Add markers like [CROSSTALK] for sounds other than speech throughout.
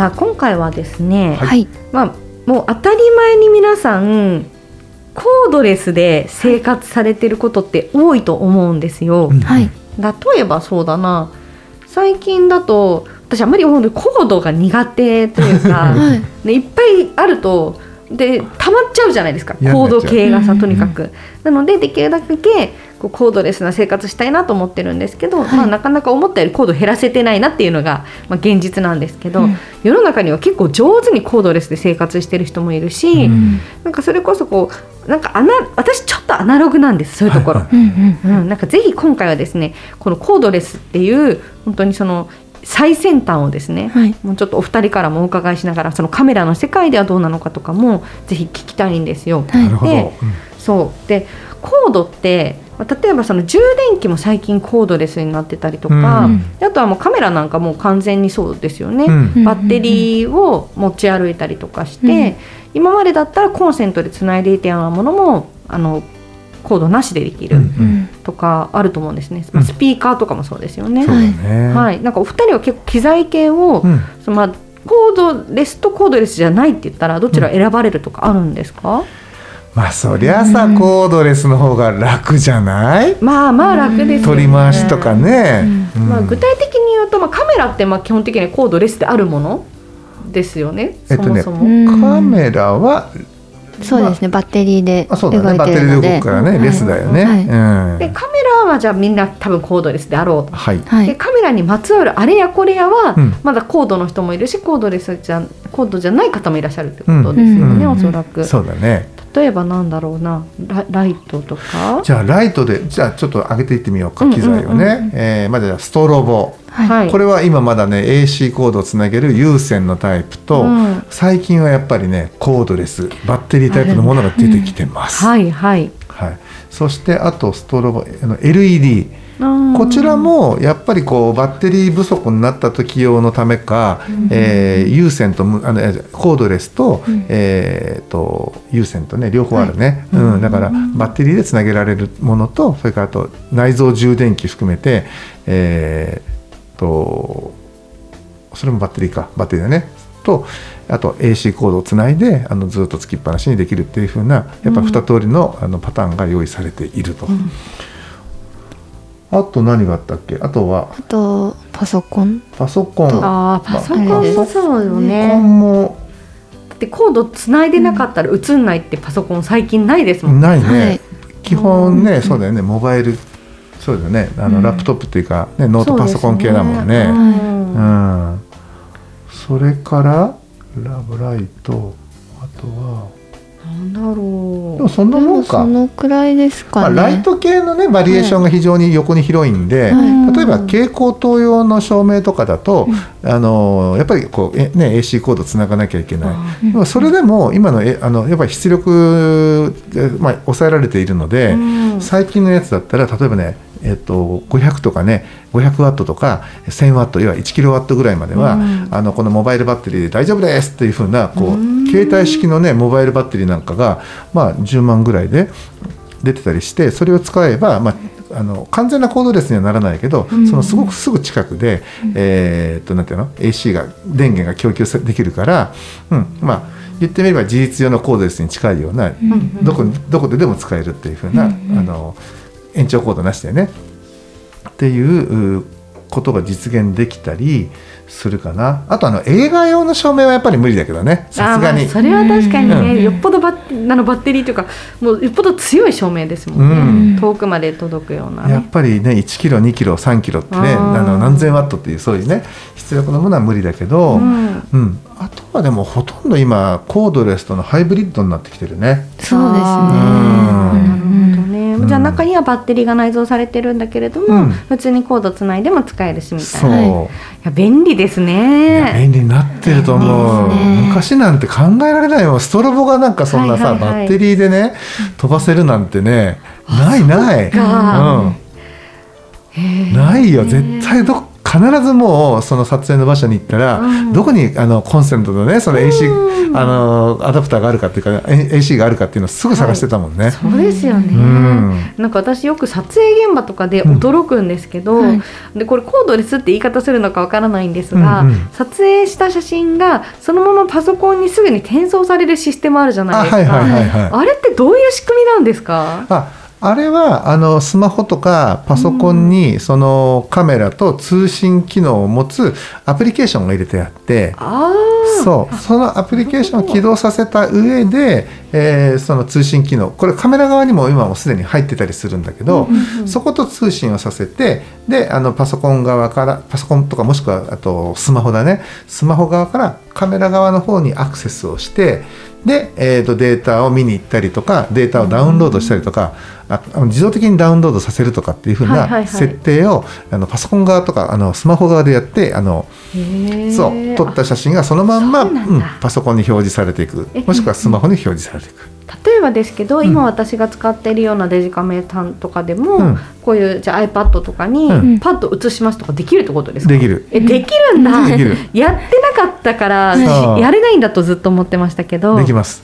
さあ、今回はですね、はいはい。まあ、もう当たり前に皆さん、コードレスで生活されてることって多いと思うんですよ。うんはい。例えばそうだな最近だと私あんまりコードが苦手というか、[LAUGHS] はい。ね、いっぱいあるとで溜まっちゃうじゃないですか。コー嫌になっちゃう。ド系がさうんとにかく。なのでできるだけこうコードレスな生活したいなと思ってるんですけど、はい。まあ、なかなか思ったよりコード減らせてないなっていうのが、まあ、現実なんですけど、うん。世の中には結構上手にコードレスで生活してる人もいるし、うん。なんかそれこそこうなんかアナ私ちょっとアナログなんですそういうところ。なんかぜひ今回はですねこのコードレスっていう本当にその最先端をですね、はい。もうちょっとお二人からもお伺いしながらそのカメラの世界ではどうなのかとかもぜひ聞きたいんですよ。はい。なるほど。でそう。でコードってまあ例えばその充電器も最近コードレスになってたりとか、うん。であとはもうカメラなんかもう完全にそうですよね。うん。うん。バッテリーを持ち歩いたりとかして、うん。今までだったらコンセントでつないでいたようなものもあのコードなしでできる。とかあると思うんですね、まあうんスピーカーとかもそうですよね。ね。はい、なんかお二人は結構機材系を、うんそのまあコードレスとコードレスじゃないって言ったらどちらを選ばれるとかあるんですか？まあそりゃさコードレスの方が楽じゃない？まあまあ楽ですよね。取り回しとかね。うんまあ具体的に言うとまあカメラってまあ基本的にコードレスであるものですよね。えっとねそもそも。うんカメラはそうですね。バッテリーであそうだね動いバッテリーでてるので。動くからねレスだよね。はいうんでカメラはじゃあみんな多分コードレスであろうと。はい。ではい。カメラにまつわるあれやこれやは、うんまだコードの人もいるしコードレスじゃコードじゃない方もいらっしゃるってことですよね、うんおそらく。そうだね。例えばなんだろうなラライトとか？じゃあライトでじゃあちょっと上げていってみようかうん機材をうんうんね。えーまずじゃあストロボ。はい。これは今まだね AC コードをつなげる有線のタイプと、うん最近はやっぱりねコードレスバッテリータイプのものが出てきてます。はいはいはい、そしてあとストロボあの LED うんこちらもやっぱりこうバッテリー不足になった時用のためか、えー有線とむあのえコードレスと,、えーと有線とね両方あるね、うん。だからバッテリーでつなげられるものとそれからあと内蔵充電器含めてえーとそれもバッテリーか。バッテリーだね。とあと AC コードをつないであのずっとつきっぱなしにできるっていう風なやっぱ2通りの,、あのパターンが用意されていると。あと何があったっけ？あとは？あとパソコン。パソコン。ああパソコンそうよパソコねンもだってコードつないでなかったら映んないってパソコン最近ないですもん、ないね、はい。基本ねそうだよね。モバイル。そうだよね。あの、うん。ラップトップっていうか、ね、ノートパソコン系だもんね。そうですうねん。それからラブライト。あとはなんだろでもうそんなでもんか。もそのくらいですまあ、かね。ライト系のねバリエーションが非常に横に広いんで、はい。例えば蛍光灯用の照明とかだと、あのやっぱりこうえ、ね、AC コードつながなきゃいけない。あでもそれでも今のえあのやっぱり出力が、まあ、抑えられているので、うん。最近のやつだったら例えばね、えっと、500とかね500ワットとか1000ワット要は1キロワットぐらいまでは、うん。あのこのモバイルバッテリーで大丈夫ですっていうふうなこう、うん。携帯式のねモバイルバッテリーなんかが、まあ、10万ぐらいで出てたりしてそれを使えば、まあ、あの完全なコードレスにはならないけど、そのすごくすぐ近くで、えーっとなんていうの？AC が電源が供給さできるから、うん、まあ言ってみれば事実上のコードレスに近いような、どこにどこででも使えるっていうふうな、あの延長コードなしでね。っていううことが実現できたりするかな。あとあの映画用の照明はやっぱり無理だけどね。さすがに。それは確かにね、うん。よっぽどバッあのバッテリーというかもうよっぽど強い照明ですもんね、うん。遠くまで届くようなやっねぱりね1キロ2キロ3キロってねあの何千ワットっていうそういうね出力のものは無理だけど、うん。うん、あとはでもほとんど今コードレスとのハイブリッドになってきてるね。そうですね。なるほど中にはバッテリーが内蔵されてるんだけれども、うん。普通にコードつないでも使えるしみたいな。いはや便利ですね。便利になってると思う、ね。昔なんて考えられないよ。ストロボがなんかそんなさ、バッテリーでね飛ばせるなんてねないない、か。うん、ないよ。絶対どっ必ずもうその撮影の場所に行ったら、うん。どこにあのコンセントのねその AC、うん。あのアダプターがあるかっていうか AC があるかっていうのをすぐ探してたもんね。そうですよね、うん。なんか私よく撮影現場とかで驚くんですけど、はい。でこれコードレスって言い方するのかわからないんですが、うんうん。撮影した写真がそのままパソコンにすぐに転送されるシステムあるじゃないですか、あはいはいはいはい。あれってどういう仕組みなんですか？ああれはあのスマホとかパソコンにそのカメラと通信機能を持つアプリケーションが入れてあって。あーそう。そのアプリケーションを起動させた上で、えーその通信機能。これカメラ側にも今もすでに入ってたりするんだけど、そこと通信をさせてであのパソコン側からパソコンとかもしくはあとスマホだね。スマホ側からカメラ側の方にアクセスをしてで、えー、とデータを見に行ったりとかデータをダウンロードしたりとか、あ自動的にダウンロードさせるとかっていう風はいはいはない。設定を、あのパソコン側とかあのスマホ側でやってあのそう。撮った写真がそのまんま、んだ。うんパソコンに表示されていく。えもしくはスマホに表示されていく。例えばですけど、ん。今私が使っているようなデジカメさんとかでも、うん。こういうじゃあ iPad とかにうん。パッと映しますとかできるってことですか、できるえできるんだ。できる。やってなかったからやれないんだとずっと思ってましたけど。できます。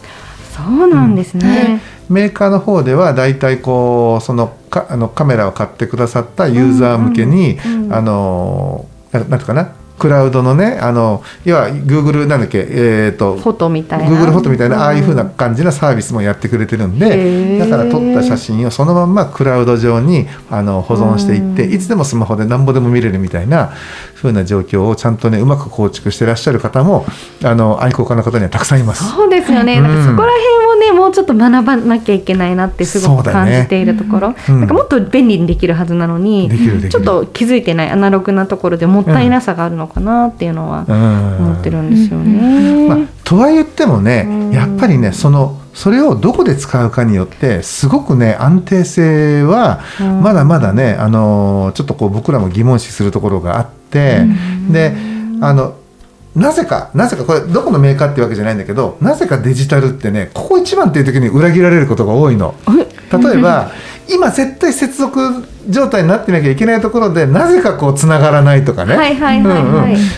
そうなんですね、メーカーの方ではだいたいこうそのかあのカメラを買ってくださったユーザー向けに、あのななんていうかなクラウドのねあのいわゆる Google なんだっけえっ、とフォトみたいな。Google フォトみたいな、うんああいう風な感じなサービスもやってくれてるんへでー。だから撮った写真をそのまんまクラウド上にあの保存していって、うん。いつでもスマホでなんぼでも見れるみたいな風な状況をちゃんとねうまく構築してらっしゃる方もあの愛好家の方にはたくさんいます。そうですよね、うん。なんかそこら辺をねもうちょっと学ばなきゃいけないなってすごく感じているところ、うん。なんかもっと便利にできるはずなのにちょっと気づいてないアナログなところでもったいなさがあるのかなっていうのはうん。思ってるんですよね。まあ、とは言ってもね、うん。やっぱりねそのそれをどこで使うかによってすごくね安定性はうん。まだまだね、あのちょっとこう僕らも疑問視するところがあって、であのなぜかなぜかこれどこのメーカーっていうわけじゃないんだけどなぜかデジタルってねここ一番っていう時に裏切られることが多いの。例えば [LAUGHS] 今絶対接続状態になってなきゃいけないところでなぜかこうつながらないとかね、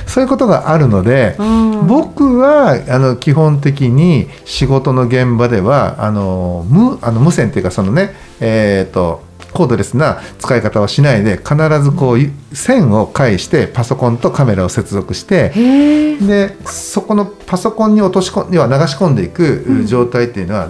そういうことがあるので、うん。僕はあの基本的に仕事の現場ではあの無あの無線っていうかそのねえっ、とコードレスな使い方はしないで必ずこう線を介してパソコンとカメラを接続してでそこのパソコンに落とし込ん要は流し込んでいく状態っていうのは、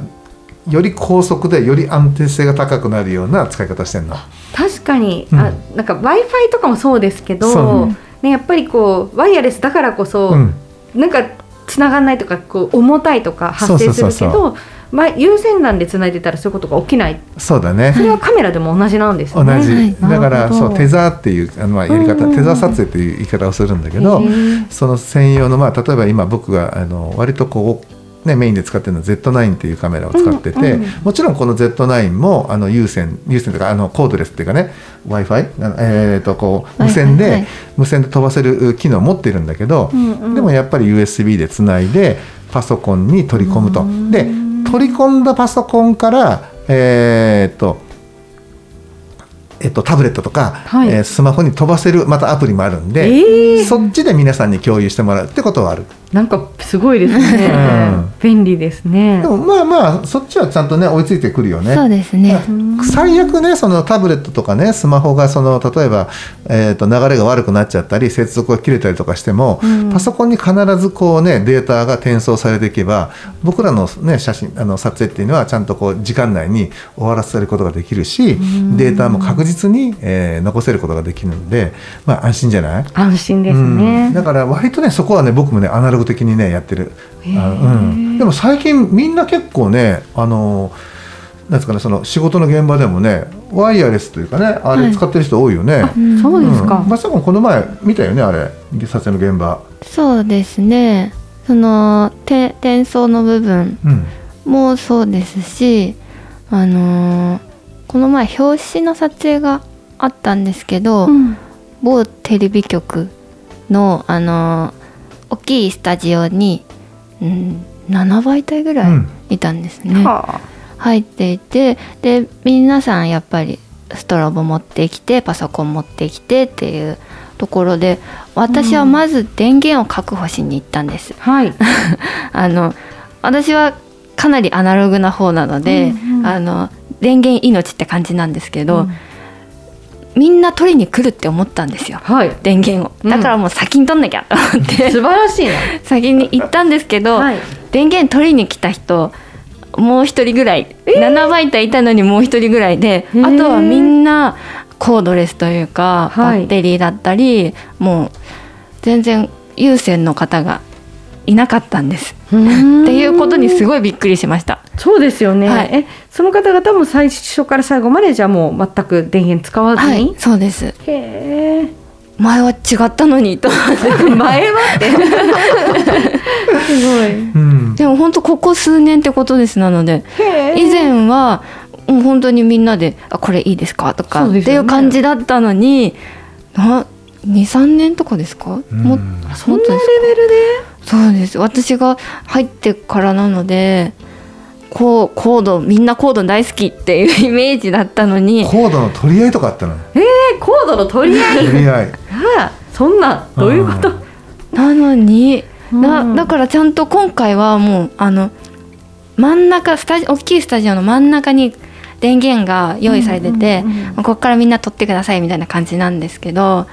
より高速でより安定性が高くなるような使い方してるの。確かに、うん。あなんか w i f i とかもそうですけそどう、ね、やっぱりこうワイヤレスだからこそ、うん。なんかつながんないとかこう重たいとか発生するけそうそうそうどまあ有線 LAN でつないでたらそういうことが起きない。そうだね。それはカメラでも同じなんです同ね。じ、はい。だからそうテザーっていうあのまあやり方、テザー撮影という言い方をするんだけど、その専用のまあ例えば今僕があの割とこうね、メインで使ってるのは Z9 っていうカメラを使ってて、うんうんもちろんこの Z9 もあの有線有線とかあのコードレスっていうかね w i f i えー、とこう無線で、無線で飛ばせる機能を持ってるんだけど、うんうん。でもやっぱり USB でつないでパソコンに取り込むと。うん。で取り込んだパソコンからえー、とえっと、タブレットとか、はい。えースマホに飛ばせるまたアプリもあるんで、えー。そっちで皆さんに共有してもらうってことはある。なんかすごいですね、うん。便利ですね。でもまあまあそっちはちゃんとね追いついてくるよね。そうですね。最悪ねそのタブレットとかねスマホがその例えば、えー、と流れが悪くなっちゃったり接続が切れたりとかしても、うん。パソコンに必ずこうねデータが転送されていけば僕らの、ね、写真あの撮影っていうのはちゃんとこう時間内に終わらせることができるし、データも確実に、えー残せることができるので、まあ、安心じゃない？安心ですね、うん。だから割とねそこはね僕もねアナログ的にねやってる、うん、でも最近みんな結構ねあのなんですかねその仕事の現場でもねワイヤレスというかねあれ使ってる人多いよね、うんそうですか、ん、まさかこの前見たよねあれ。撮影の現場、そうですね。そのて転送の部分うん、もそうですしあのーこの前表紙の撮影があったんですけど、うん。某テレビ局のあのー大きいスタジオに、うん、7倍体ぐらいうん。いたんですね、は入っていてで皆さんやっぱりストロボ持ってきてパソコン持ってきてっていうところで私はまず電源を確保しに行ったんです。あはい。[LAUGHS] あの私はかなりアナログな方なので、うんうん。あの電源命って感じなんですけど、うんみんな取りに来るって思ったんですよ。はい。電源を。うん。だからもう先に取んなきゃと思って、[LAUGHS] 素晴らしいな。先に行ったんですけど、はい。電源取りに来た人もう一人ぐらい、7倍体いたのにもう一人ぐらいでへー。あとはみんなコードレスというか、はい。バッテリーだったりもう全然有線の方がいなかったんです。っていうことにすごいびっくりしました。そうですよね、はいえその方々も最初から最後までじゃあもう全く電源使わずに、はい、そうです。へえ前は違ったのにと思って。[LAUGHS] 前はって [LAUGHS] すごいうん、でも本当ここ数年ってことですなので、以前はもう本当にみんなで「あこれいいですか?」とかっていう感じだったのに、な23年とかですか？うん。もそんなレベルで？そうです。私が入ってからなので。こうコードみんなコード大好きっていう [LAUGHS] イメージだったのに。コードの取り合いとかあったの？えコードの取り合い？取り合い。あそんなどういうこと、なのになうん。だからちゃんと今回はもうあの真ん中スタジ大きいスタジオの真ん中に電源が用意されてて、うんうんうんここからみんな取ってくださいみたいな感じなんですけど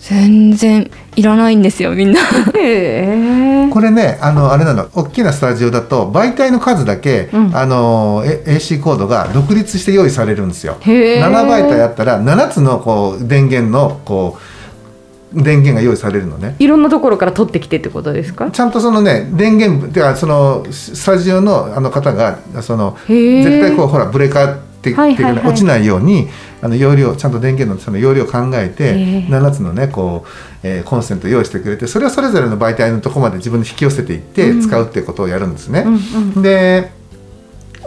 全然いらないんですよみんな。へえこれねあのあれなの大きなスタジオだと媒体の数だけ、うんあのえ AC コードが独立して用意されるんですよ。へえ7媒体あったら7つのこう電源のこう電源が用意されるのね。いろんなところから取ってきてってことですか？ちゃんとそのね電源てかそのスタジオのあの方がその絶対こうほらブレーカーっっていうかね落ちないようにあの容量ちゃんと電源のその容量を考えてへえ。7つのねこう、えーコンセントを用意してくれてそれをそれぞれの媒体のとこまで自分で引き寄せていってうん。使うっていうことをやるんですね。うんうん。で、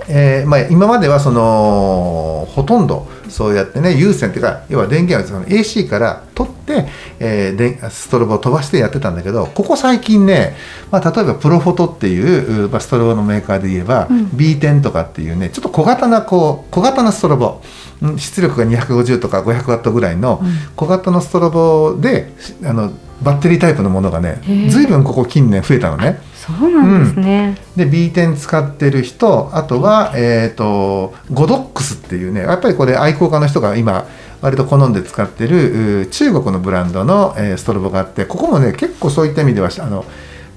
えーまあ、今まではそのほとんどそうやってね有線っていうか要は電源をその AC から取って、えーでストロボを飛ばしてやってたんだけどここ最近ね、まあ、例えばプロフォトっていう、うまあ、ストロボのメーカーで言えば、うん。B10 とかっていうねちょっと小型なこう小型なストロボうん出力が250とか500ワットぐらいのうん。小型のストロボであのバッテリータイプのものがね随分ここ近年増えたのね。そうなんですね、で B10 使ってる人あとは、えー、とゴドックスっていうねやっぱりこれ愛好家の人が今割と好んで使ってるう中国のブランドの、えーストロボがあってここもね結構そういった意味ではあの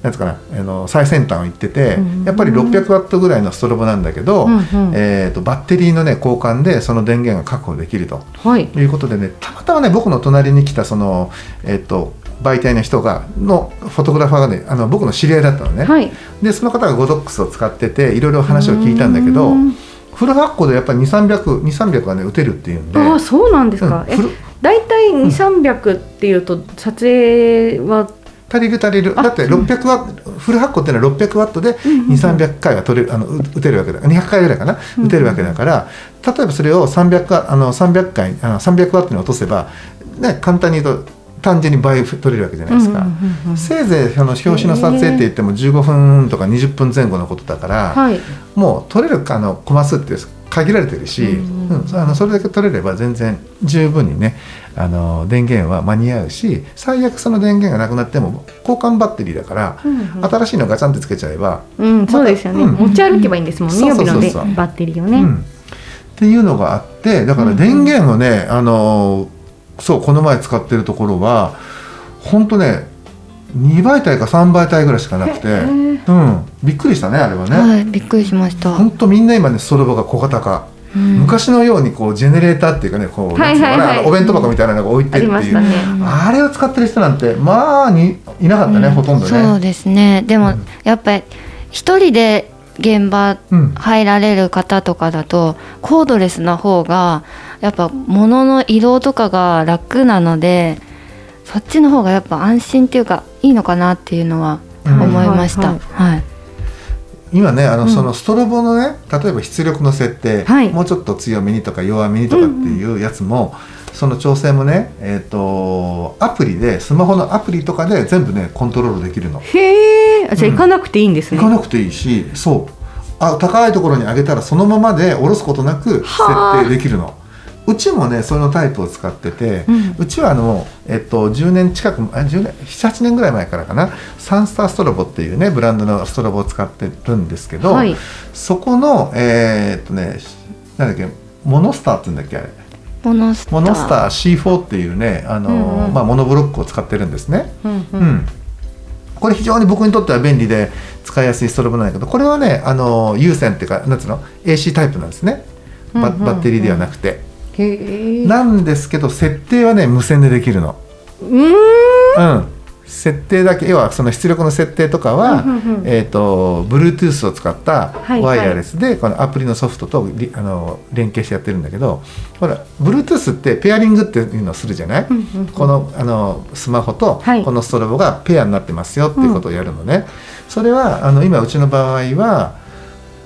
なんつうかなあの最先端を行っててうん。やっぱり600ワットぐらいのストロボなんだけど、うんうん。えー、とバッテリーのね交換でその電源が確保できると。はい。ということでねたまたまね僕の隣に来たその、えっと媒体の人がのフォトグラファーがねあの僕の知り合いだったのね、はい。でその方がゴドックスを使ってていろいろ話を聞いたんだけどうん。フル発光でやっぱり2300はね打てるっていうんで。ああそうなんですか、えうん大体2300っていうと撮影は？足りる足りる。あだって600ワットフル発光っていうのは600ワットでうんうんうん。2300回は取れるあのう打てるわけだ。200回ぐらいかな？うん打てるわけだから例えばそれを300ワあの300回あの300ワットに落とせば、ね、簡単に言うと単純に倍取れるわけじゃないですか。うんうんうんうんせいぜいその表紙の撮影って言っても15分とか20分前後のことだから、はい。もう取れるあのコマ数って限られてるし、うんうんあのそれだけ取れれば全然十分にねあの電源は間に合うし最悪その電源がなくなっても交換バッテリーだから、新しいのガチャンってつけちゃえば、うん、そうですよね、うん。持ち歩けばいいんですもんね、そう予備のそうそうそうでバッテリーをね、うん、っていうのがあってだから電源をね、あのそうこの前使ってるところは本当ね2倍体か3倍体ぐらいしかなくて、うん、びっくりしたねあれはね。はいびっくりしました、本当みんな今ねストロボが小型化、うん。昔のようにこうジェネレーターっていうかねこう、お弁当箱みたいなのが置いてあっていう、りましたね、あれを使ってる人なんてまあにいなかったね、うん。ほとんどそうね。ですね。でも、うん。やっぱり一人で現場うん。入られる方とかだとコードレスな方がやっぱ物の移動とかが楽なのでそっちの方がやっぱ安心っていうかいいのかなっていうのはうん思いました。はいはい。今ねあの、うん。そのストロボのね例えば出力の設定、はい。もうちょっと強めにとか弱めにとかっていうやつも、その調整もね、えー、とアプリでスマホのアプリとかで全部ねコントロールできるの。へえじゃあ行かなくていいんですね、行かなくていいしそう。あ高いところに上げたらそのままで下ろすことなく設はあ定できるの。うちもねそのタイプを使ってて、うん。うちはあの、えっと、10年近くあ10年78年ぐらい前からかな。サンスターストロボっていうねブランドのストロボを使ってるんですけど、はい。そこのえーっとねなんだっけモノスターって言うんだっけあれ。モノスター。モノスター C4 っていうねあの、うんうん。まあ、モノブロックを使ってるんですね。うんううん。ん、これ非常に僕にとっては便利で使いやすいストロボなんだけどこれはねあの有線っていうかなんつうの？AC タイプなんですね。バッテリーではなくて、なんですけど設定はね無線でできるの、うーん。うん、設定だけ要はその出力の設定とかは、うんうんうん。えー、と Bluetooth を使ったはいワイヤレスでこのアプリのソフトとリあの連携してやってるんだけどほら Bluetooth ってペアリングっていうのをするじゃない、うんうんうん。このあのスマホとはい。このストロボがペアになってますよっていうことをやるのね、それはあの今うちの場合は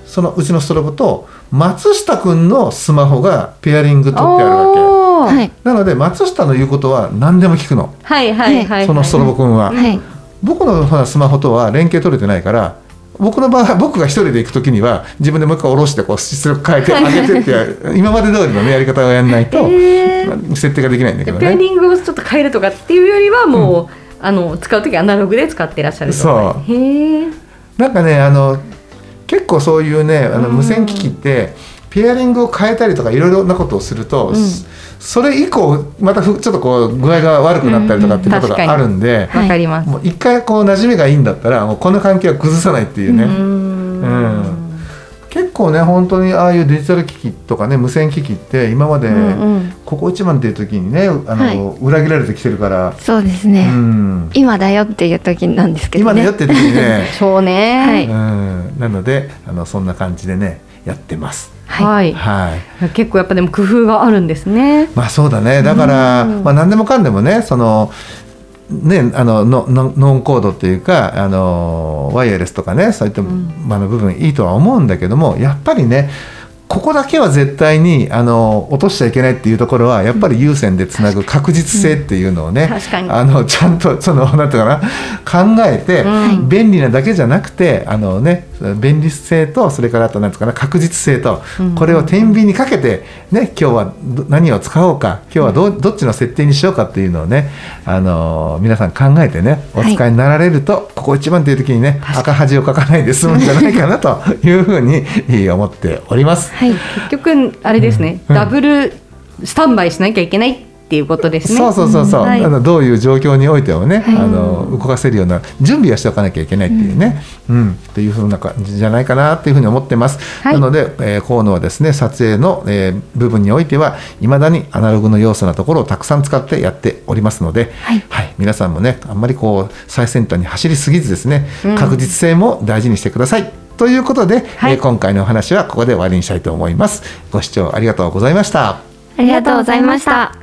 そのうちのストロボと松下くんのスマホがペアリング取ってあるわけ。なので松下の言うことは何でも聞くの。はいはいはいそのストロボくんは、はい。僕のほらスマホとは連携取れてないから僕の場合僕が一人で行く時には自分でもう一回下ろしてこう出力変えて上げてってやる [LAUGHS] 今まで通りのねやり方をやらないと、へ設定ができないんだけどペアねリングをちょっと変えるとかっていうよりはもう、あの使う時アナログで使ってらっしゃるとそう。へえなんかねあの結構そういうねあのうん。無線機器ってペアリングを変えたりとかいろいろなことをすると、うん。それ以降またふちょっとこう具合が悪くなったりとかっていうことがあるんで、はい。わかります、もう一回こう馴染みがいいんだったらもうこの関係は崩さないっていうね、うん結構ね本当にああいうデジタル機器とかね無線機器って今までここ一番っていう時にねあの、はい。裏切られてきてるから、そうですうね、ん、今だよっていう時なんですけどね。今ねやってる時にね。[LAUGHS] そうね。はい。うん、なのであのそんな感じでねやってます。はい、はい。結構やっぱでも工夫があるんですね。まあそうだね。だから、うん。まあ何でもかんでもね、そのね、あのノノノンコードっていうかあのワイヤレスとかねそういった、まあ、の部分いいとは思うんだけどもやっぱりねここだけは絶対にあの落としちゃいけないっていうところはやっぱり有線でつなぐ確実性っていうのをね、確かに。あのちゃんとそのなんていうかな考えて、うん。便利なだけじゃなくてあのね便利性とそれからあとなんていうかな確実性と、うん。これを天秤にかけてね今日はど何を使おうか今日はどうどっちの設定にしようかっていうのをねあの皆さん考えてねお使いになられると、ここ一番という時にね赤恥をかかないで済むんじゃないかなというふうに思っております。はい。結局あれですね、うん。ダブルスタンバイしなきゃいけないっていうことですね。そうそうそうそう、はい。あのどういう状況においてもね、はい。あの動かせるような準備はしておかなきゃいけないっていうね、うん。っていうふうな感じじゃないかなっていうふうに思ってます、はい。なので、えー河野はですね撮影の、えー部分においてはいまだにアナログの要素なところをたくさん使ってやっておりますので、はい。皆さんもねあんまりこう最先端に走りすぎずですね、うん。確実性も大事にしてください。ということで、はい。えー今回のお話はここで終わりにしたいと思います。ご視聴ありがとうございました。ありがとうございました